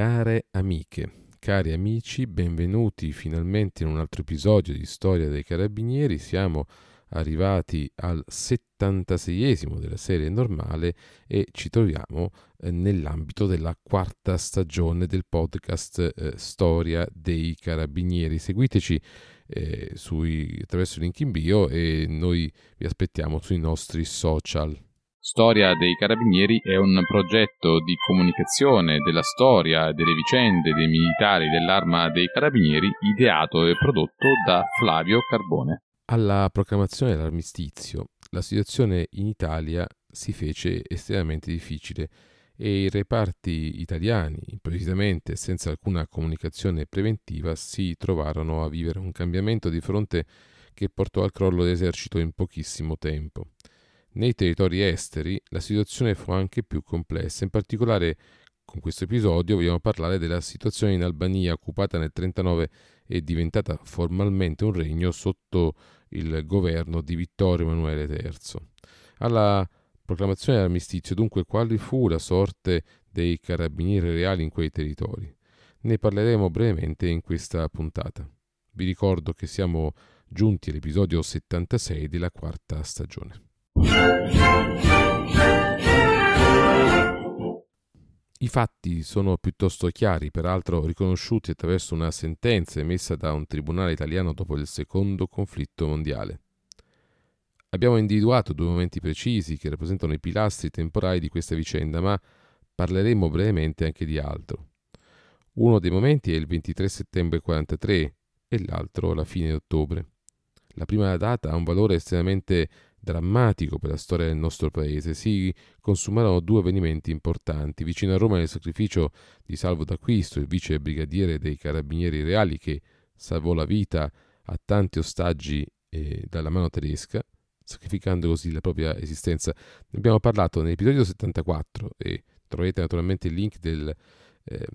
Care amiche, cari amici, benvenuti finalmente in un altro episodio di Storia dei Carabinieri. Siamo arrivati al 76esimo della serie normale e ci troviamo eh, nell'ambito della quarta stagione del podcast eh, Storia dei Carabinieri. Seguiteci eh, sui, attraverso il link in bio e noi vi aspettiamo sui nostri social. Storia dei Carabinieri è un progetto di comunicazione della storia delle vicende dei militari dell'Arma dei Carabinieri ideato e prodotto da Flavio Carbone. Alla proclamazione dell'armistizio la situazione in Italia si fece estremamente difficile e i reparti italiani, improvvisamente senza alcuna comunicazione preventiva, si trovarono a vivere un cambiamento di fronte che portò al crollo dell'esercito in pochissimo tempo. Nei territori esteri la situazione fu anche più complessa, in particolare con questo episodio vogliamo parlare della situazione in Albania occupata nel 1939 e diventata formalmente un regno sotto il governo di Vittorio Emanuele III. Alla proclamazione dell'armistizio dunque quali fu la sorte dei carabinieri reali in quei territori? Ne parleremo brevemente in questa puntata. Vi ricordo che siamo giunti all'episodio 76 della quarta stagione. I fatti sono piuttosto chiari, peraltro riconosciuti attraverso una sentenza emessa da un tribunale italiano dopo il secondo conflitto mondiale. Abbiamo individuato due momenti precisi che rappresentano i pilastri temporali di questa vicenda, ma parleremo brevemente anche di altro. Uno dei momenti è il 23 settembre 1943 e l'altro la fine ottobre. La prima data ha un valore estremamente drammatico per la storia del nostro paese, si consumarono due avvenimenti importanti. Vicino a Roma nel sacrificio di Salvo d'Acquisto, il vice brigadiere dei Carabinieri Reali che salvò la vita a tanti ostaggi eh, dalla mano tedesca, sacrificando così la propria esistenza. Ne abbiamo parlato nell'episodio 74 e troverete naturalmente il link del, eh,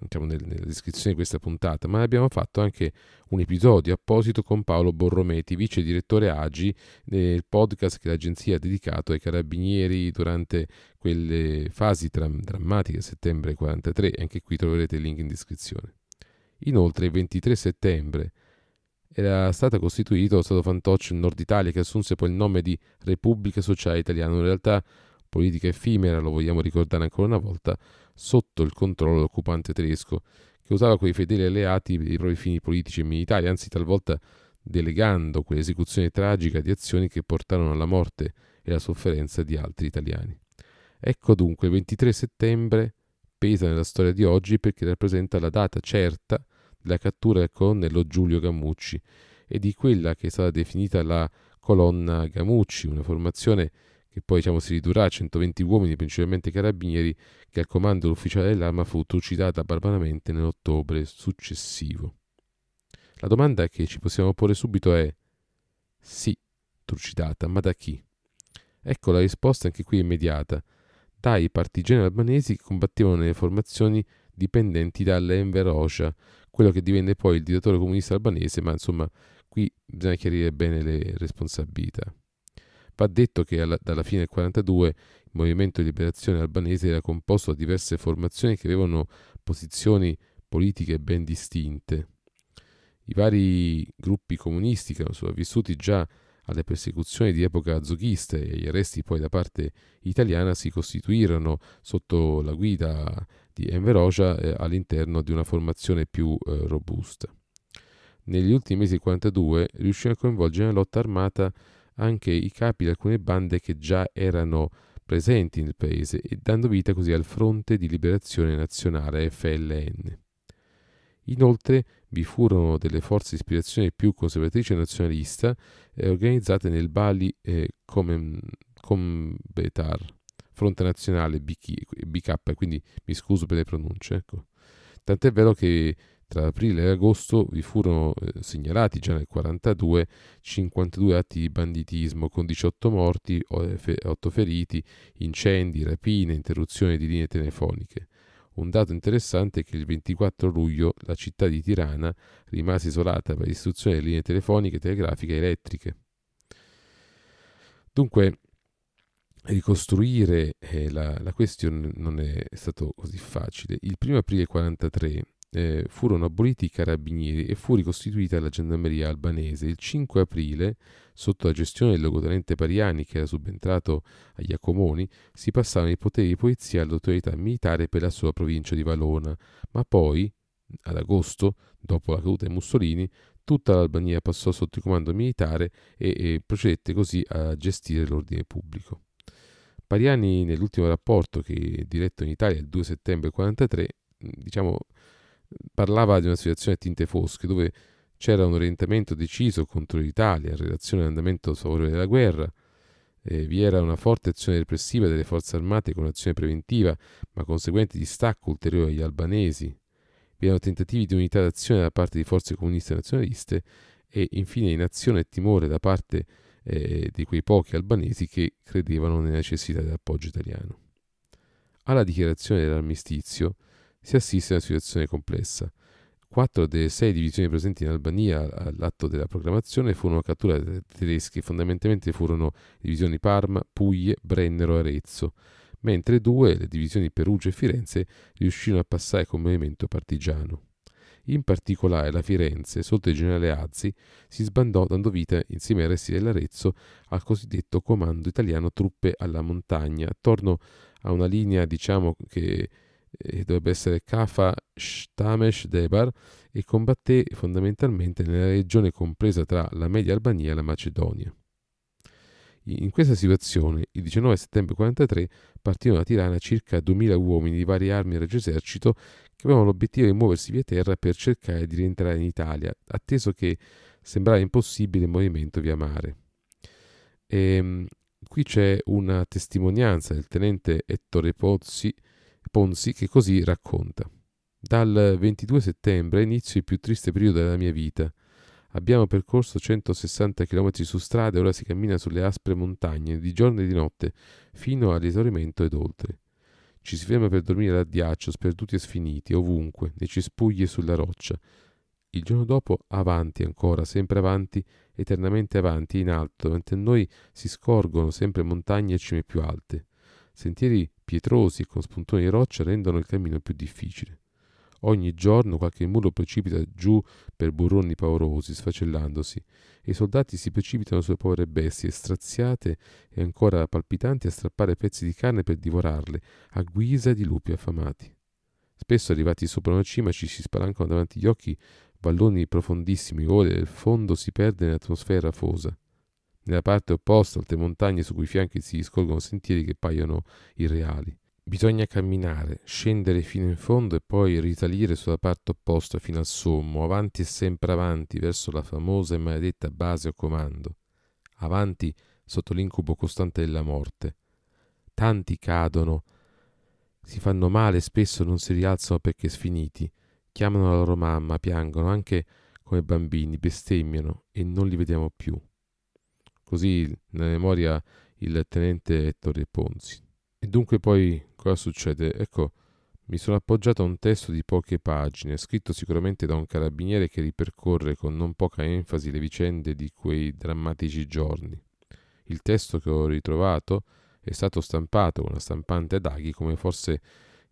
diciamo nel, nella descrizione di questa puntata, ma abbiamo fatto anche un episodio apposito con Paolo Borrometi, vice direttore Agi, nel podcast che l'agenzia ha dedicato ai carabinieri durante quelle fasi tram- drammatiche settembre 43, anche qui troverete il link in descrizione. Inoltre il 23 settembre era stato costituito lo Stato fantoccio in Nord Italia che assunse poi il nome di Repubblica Sociale Italiana, in realtà politica effimera, lo vogliamo ricordare ancora una volta, sotto il controllo dell'occupante tedesco, che usava quei fedeli alleati per i propri fini politici e militari, anzi talvolta delegando quell'esecuzione tragica di azioni che portarono alla morte e alla sofferenza di altri italiani. Ecco dunque il 23 settembre pesa nella storia di oggi perché rappresenta la data certa della cattura del colonnello Giulio Gamucci e di quella che è stata definita la colonna Gamucci, una formazione che poi diciamo, si ridurrà a 120 uomini, principalmente carabinieri, che al comando dell'ufficiale dell'arma fu trucidata barbaramente nell'ottobre successivo. La domanda che ci possiamo porre subito è sì, trucidata, ma da chi? Ecco la risposta anche qui immediata, dai partigiani albanesi che combattevano nelle formazioni dipendenti dall'Enver Hoxha, quello che divenne poi il dittatore comunista albanese, ma insomma qui bisogna chiarire bene le responsabilità. Va detto che alla, dalla fine del 1942 il movimento di liberazione albanese era composto da diverse formazioni che avevano posizioni politiche ben distinte. I vari gruppi comunisti che erano sopravvissuti già alle persecuzioni di epoca azoghista e agli arresti poi da parte italiana si costituirono sotto la guida di Enver eh, all'interno di una formazione più eh, robusta. Negli ultimi mesi del 1942 riuscirono a coinvolgere nella lotta armata anche i capi di alcune bande che già erano presenti nel paese e dando vita così al Fronte di Liberazione Nazionale FLN. Inoltre vi furono delle forze di ispirazione più conservatrice e nazionalista eh, organizzate nel Bali eh, come Combetar, Fronte Nazionale BK, quindi mi scuso per le pronunce. Ecco. Tant'è vero che tra aprile e agosto vi furono eh, segnalati già nel 1942 52 atti di banditismo con 18 morti, 8 feriti, incendi, rapine, interruzioni di linee telefoniche. Un dato interessante è che il 24 luglio la città di Tirana rimase isolata per l'istruzione delle linee telefoniche, telegrafiche e elettriche. Dunque, ricostruire eh, la, la, questione non è stato così facile. Il 1 aprile 1943 eh, furono aboliti i carabinieri e fu ricostituita la gendarmeria albanese. Il 5 aprile, sotto la gestione del luogotenente Pariani, che era subentrato agli Acomoni, si passavano i poteri di polizia all'autorità militare per la sua provincia di Valona, ma poi, ad agosto, dopo la caduta di Mussolini, tutta l'Albania passò sotto il comando militare e, e procedette così a gestire l'ordine pubblico. Pariani, nell'ultimo rapporto che diretto in Italia il 2 settembre 1943, diciamo, parlava di una situazione a tinte fosche dove c'era un orientamento deciso contro l'Italia in relazione all'andamento favorevole della guerra, eh, vi era una forte azione repressiva delle forze armate con azione preventiva, ma conseguente distacco ulteriore agli albanesi, vi erano tentativi di unità d'azione da parte di forze comuniste nazionaliste e infine inazione e timore da parte eh, di quei pochi albanesi che credevano nella necessità dell'appoggio italiano. Alla dichiarazione dell'armistizio si assiste a una situazione complessa. Quattro delle sei divisioni presenti in Albania all'atto della proclamazione furono catturate dai tedeschi fondamentalmente furono divisioni Parma, Puglie, Brennero e Arezzo, mentre due, le divisioni Perugia e Firenze, riuscirono a passare con movimento partigiano. In particolare la Firenze, sotto il generale Azzi, si sbandò dando vita, insieme ai resti dell'Arezzo, al cosiddetto Comando Italiano Truppe alla Montagna, attorno a una linea, diciamo, che eh, dovrebbe essere Kafa Stamesh Debar e combatté fondamentalmente nella regione compresa tra la Media Albania e la Macedonia. In questa situazione, il 19 settembre 1943, partirono da Tirana circa 2000 uomini di varie armi regio esercito che avevano l'obiettivo di muoversi via terra per cercare di rientrare in Italia, atteso che sembrava impossibile il movimento via mare. E, ehm, qui c'è una testimonianza del tenente Ettore Pozzi, Ponzi che così racconta. Dal 22 settembre inizio il più triste periodo della mia vita. Abbiamo percorso 160 km su strada e ora si cammina sulle aspre montagne, di giorno e di notte, fino all'esaurimento ed oltre. Ci si ferma per dormire al ghiaccio, sperduti e sfiniti, ovunque, nei cespugli e sulla roccia. Il giorno dopo avanti ancora, sempre avanti, eternamente avanti, in alto, davanti a noi si scorgono sempre montagne e cime più alte. Sentieri pietrosi con spuntoni di roccia rendono il cammino più difficile. Ogni giorno qualche muro precipita giù per burroni paurosi, sfacellandosi, e i soldati si precipitano sulle povere bestie, straziate e ancora palpitanti, a strappare pezzi di carne per divorarle, a guisa di lupi affamati. Spesso arrivati sopra una cima ci si spalancano davanti agli occhi valloni profondissimi, ove il fondo si perde nell'atmosfera afosa. Nella parte opposta, alte montagne su cui fianchi si scorgono sentieri che paiono irreali. Bisogna camminare, scendere fino in fondo e poi risalire sulla parte opposta fino al sommo, avanti e sempre avanti verso la famosa e maledetta base o comando, avanti sotto l'incubo costante della morte. Tanti cadono, si fanno male e spesso non si rialzano perché sfiniti, chiamano la loro mamma, piangono anche come bambini, bestemmiano e non li vediamo più. Così nella memoria il tenente Ettore Ponzi. E dunque poi cosa succede? Ecco, mi sono appoggiato a un testo di poche pagine, scritto sicuramente da un carabiniere che ripercorre con non poca enfasi le vicende di quei drammatici giorni. Il testo che ho ritrovato è stato stampato con una stampante ad aghi, come forse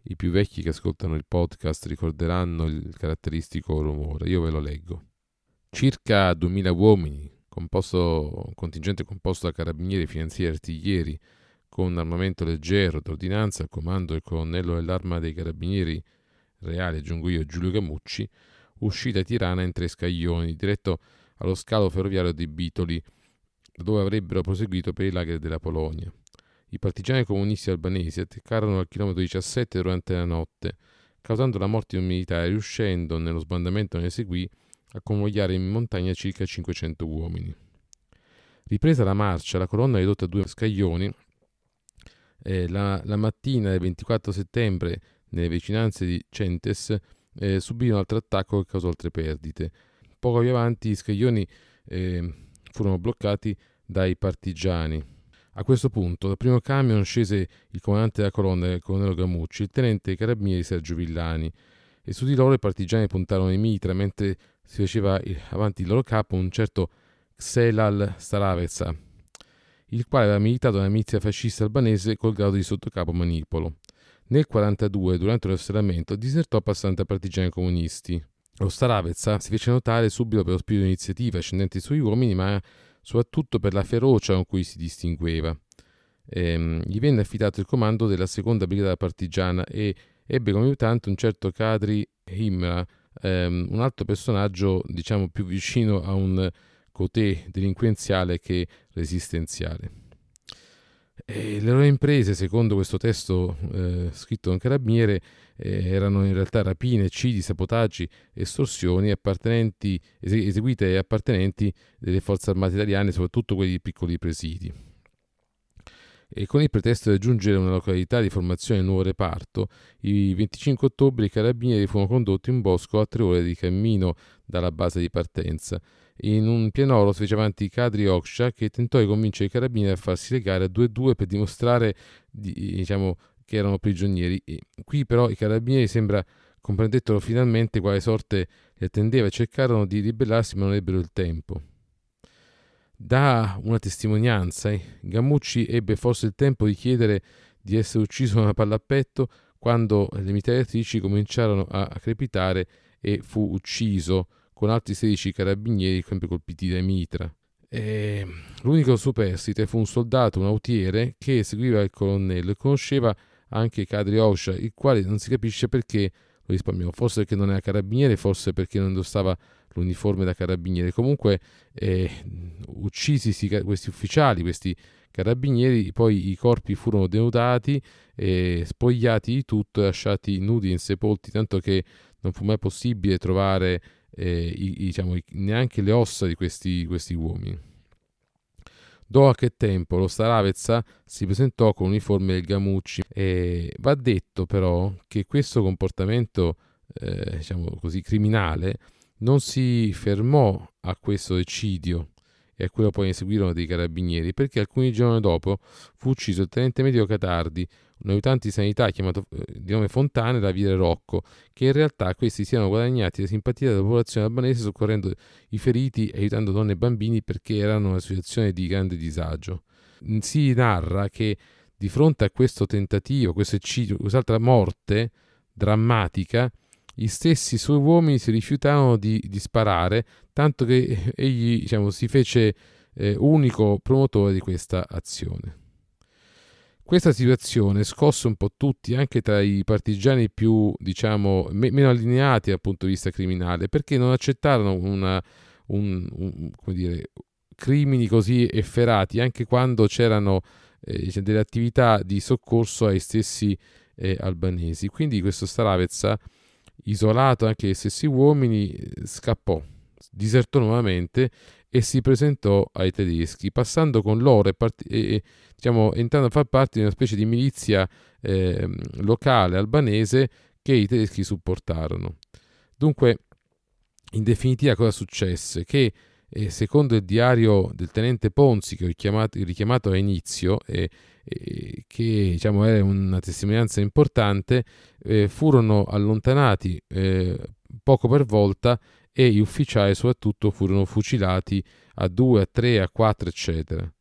i più vecchi che ascoltano il podcast ricorderanno il caratteristico rumore. Io ve lo leggo. Circa 2000 uomini, composto, un contingente composto da carabinieri, finanzieri e artiglieri, con armamento leggero d'ordinanza al comando del colonnello dell'arma dei carabinieri reale, aggiungo io, Giulio Camucci, uscì da Tirana in tre scaglioni, diretto allo scalo ferroviario di Bitoli, dove avrebbero proseguito per i lager della Polonia. I partigiani comunisti albanesi attaccarono al chilometro 17 durante la notte, causando la morte di un militare, riuscendo, nello sbandamento ne seguì, a convogliare in montagna circa 500 uomini. Ripresa la marcia, la colonna ridotta a due scaglioni eh, la, la, mattina del 24 settembre, nelle vicinanze di Centes, eh, subì un altro attacco che causò altre perdite. Poco più avanti i scaglioni eh, furono bloccati dai partigiani. A questo punto, dal primo camion scese il comandante della colonna, il colonnello Gamucci, il tenente carabinieri Sergio Villani, e su di loro i partigiani puntarono i mitra mentre si faceva avanti il loro capo un certo Xelal Staravezza, il quale aveva militato nella milizia fascista albanese col grado di sottocapo manipolo. Nel 1942, durante lo sferramento, disertò passando a partigiani comunisti. Lo Staravezza si fece notare subito per lo spirito di iniziativa ascendente sui uomini, ma soprattutto per la ferocia con cui si distingueva. Ehm, gli venne affidato il comando della seconda brigata partigiana e ebbe come aiutante un certo Kadri Himra, ehm, un altro personaggio diciamo più vicino a un cotè delinquenziale che resistenziale. E le loro imprese, secondo questo testo eh, scritto da un carabiniere, eh, erano in realtà rapine, eccidi, sabotaggi, estorsioni eseguite ai appartenenti delle forze armate italiane, soprattutto quelli di piccoli presidi e con il pretesto di raggiungere una località di formazione del nuovo reparto, il 25 ottobre i carabinieri furono condotti in bosco a tre ore di cammino dalla base di partenza. In un pianoro si fece avanti Kadri Oksha che tentò di convincere i carabinieri a farsi legare a due e due per dimostrare diciamo, che erano prigionieri. E qui però i carabinieri sembra comprendettero finalmente quale sorte li attendeva e cercarono di ribellarsi ma non ebbero il tempo. Da una testimonianza, eh, Gammucci ebbe forse il tempo di chiedere di essere ucciso da una palla a petto quando le mitragliatrici cominciarono a crepitare e fu ucciso con altri 16 carabinieri sempre colpiti dai mitra. E l'unico superstite fu un soldato, un autiere, che seguiva il colonnello e conosceva anche Kadri Osha, il quale non si capisce perché lo risparmiò, forse perché non era carabiniere, forse perché non indossava l'uniforme da carabiniere. Comunque, eh, uccisi questi ufficiali, questi carabinieri, poi i corpi furono denudati, eh, spogliati di tutto lasciati nudi e insepolti, tanto che non fu mai possibile trovare eh, i, diciamo, neanche le ossa di questi, questi uomini. Dopo qualche tempo lo Staravezza si presentò con l'uniforme del Gamucci e va detto però che questo comportamento eh, diciamo così criminale non si fermò a questo eccidio e a quello poi ne seguirono dei carabinieri perché alcuni giorni dopo fu ucciso il tenente medio Catardi, un aiutante di sanità chiamato eh, di nome Fontane da Vile Rocco, che in realtà questi siano guadagnati la simpatia della popolazione albanese soccorrendo i feriti e aiutando donne e bambini perché erano una situazione di grande disagio. Si narra che di fronte a questo tentativo, questo eccidio, quest'altra morte drammatica, gli stessi suoi uomini si rifiutarono di, di sparare, tanto che egli diciamo, si fece eh, unico promotore di questa azione. Questa situazione scosse un po' tutti, anche tra i partigiani più, diciamo, me- meno allineati dal punto di vista criminale, perché non accettarono una, un, un, dire, crimini così efferati, anche quando c'erano eh, delle attività di soccorso ai stessi eh, albanesi. Quindi questo Staravezza isolato anche dai stessi uomini, scappò, disertò nuovamente e si presentò ai tedeschi, passando con loro e, part- e diciamo, entrando a far parte di una specie di milizia eh, locale albanese che i tedeschi supportarono. Dunque, in definitiva, cosa successe? Che eh, secondo il diario del tenente Ponzi, che ho richiamato, a inizio, eh, che diciamo, era una testimonianza importante, eh, furono allontanati eh, poco per volta e gli ufficiali soprattutto furono fucilati a 2, a 3, a 4, eccetera.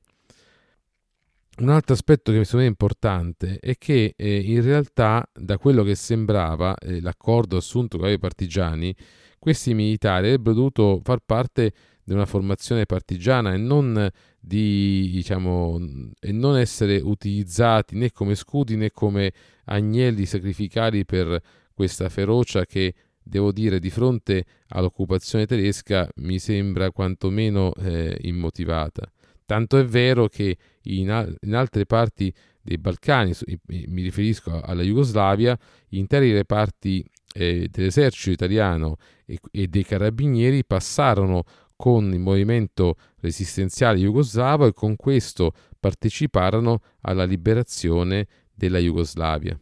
Un altro aspetto che mi sembra importante è che eh, in realtà, da quello che sembrava eh, l'accordo assunto con i partigiani, questi militari avrebbero dovuto far parte di una formazione partigiana e non di diciamo e non essere utilizzati né come scudi né come agnelli sacrificali per questa ferocia che devo dire di fronte all'occupazione tedesca mi sembra quantomeno eh, immotivata. Tanto è vero che in, al- in altre parti dei Balcani mi riferisco alla Jugoslavia interi reparti eh, dell'esercito italiano e, e dei carabinieri passarono con il movimento resistenziale jugoslavo e con questo parteciparono alla liberazione della Jugoslavia.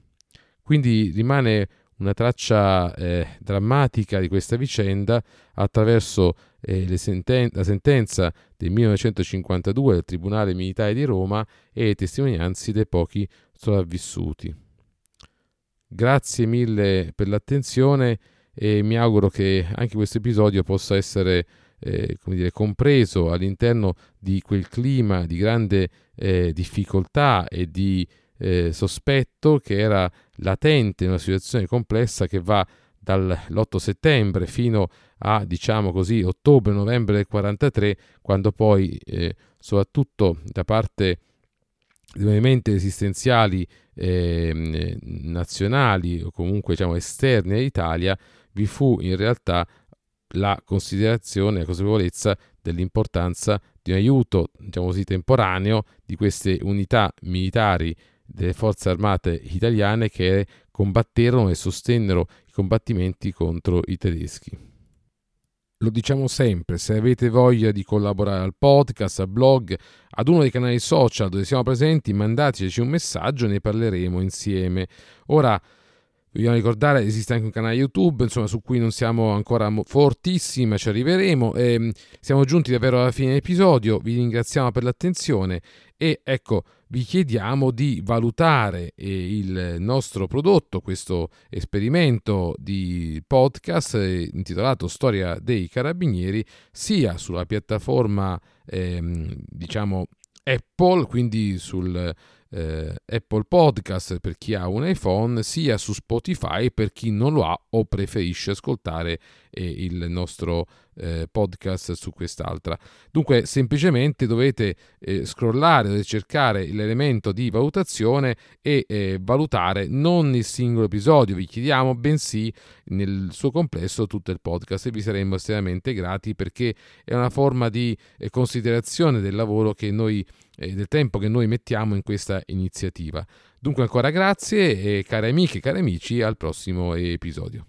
Quindi rimane una traccia eh, drammatica di questa vicenda attraverso eh, senten- la sentenza del 1952 del Tribunale Militare di Roma e le testimonianze dei pochi sopravvissuti. Grazie mille per l'attenzione e mi auguro che anche questo episodio possa essere eh, come dire, compreso all'interno di quel clima di grande eh, difficoltà e di eh, sospetto che era latente in una situazione complessa che va dall'8 settembre fino a diciamo così ottobre-novembre del 43 quando poi eh, soprattutto da parte dei movimenti esistenziali eh, nazionali o comunque diciamo esterni all'Italia vi fu in realtà la considerazione, la consapevolezza dell'importanza di un aiuto diciamo così temporaneo di queste unità militari delle forze armate italiane che combatterono e sostennero i combattimenti contro i tedeschi. Lo diciamo sempre, se avete voglia di collaborare al podcast, al blog, ad uno dei canali social dove siamo presenti, mandateci un messaggio e ne parleremo insieme. Ora, Vogliamo ricordare esiste anche un canale YouTube, insomma, su cui non siamo ancora fortissimi, ma ci arriveremo. E ehm, siamo giunti davvero alla fine dell'episodio. Vi ringraziamo per l'attenzione e ecco, vi chiediamo di valutare eh, il nostro prodotto, questo esperimento di podcast eh, intitolato Storia dei Carabinieri, sia sulla piattaforma, ehm, diciamo, Apple, quindi sul eh, Apple Podcast per chi ha un iPhone, sia su Spotify per chi non lo ha o preferisce ascoltare eh, il nostro eh, podcast su quest'altra. Dunque, semplicemente dovete eh, scrollare, dovete cercare l'elemento di valutazione e eh, valutare non il singolo episodio, vi chiediamo, bensì nel suo complesso tutto il podcast e vi saremmo estremamente grati perché è una forma di eh, considerazione del lavoro che noi e del tempo che noi mettiamo in questa iniziativa. Dunque ancora grazie e care amiche cari amici al prossimo episodio.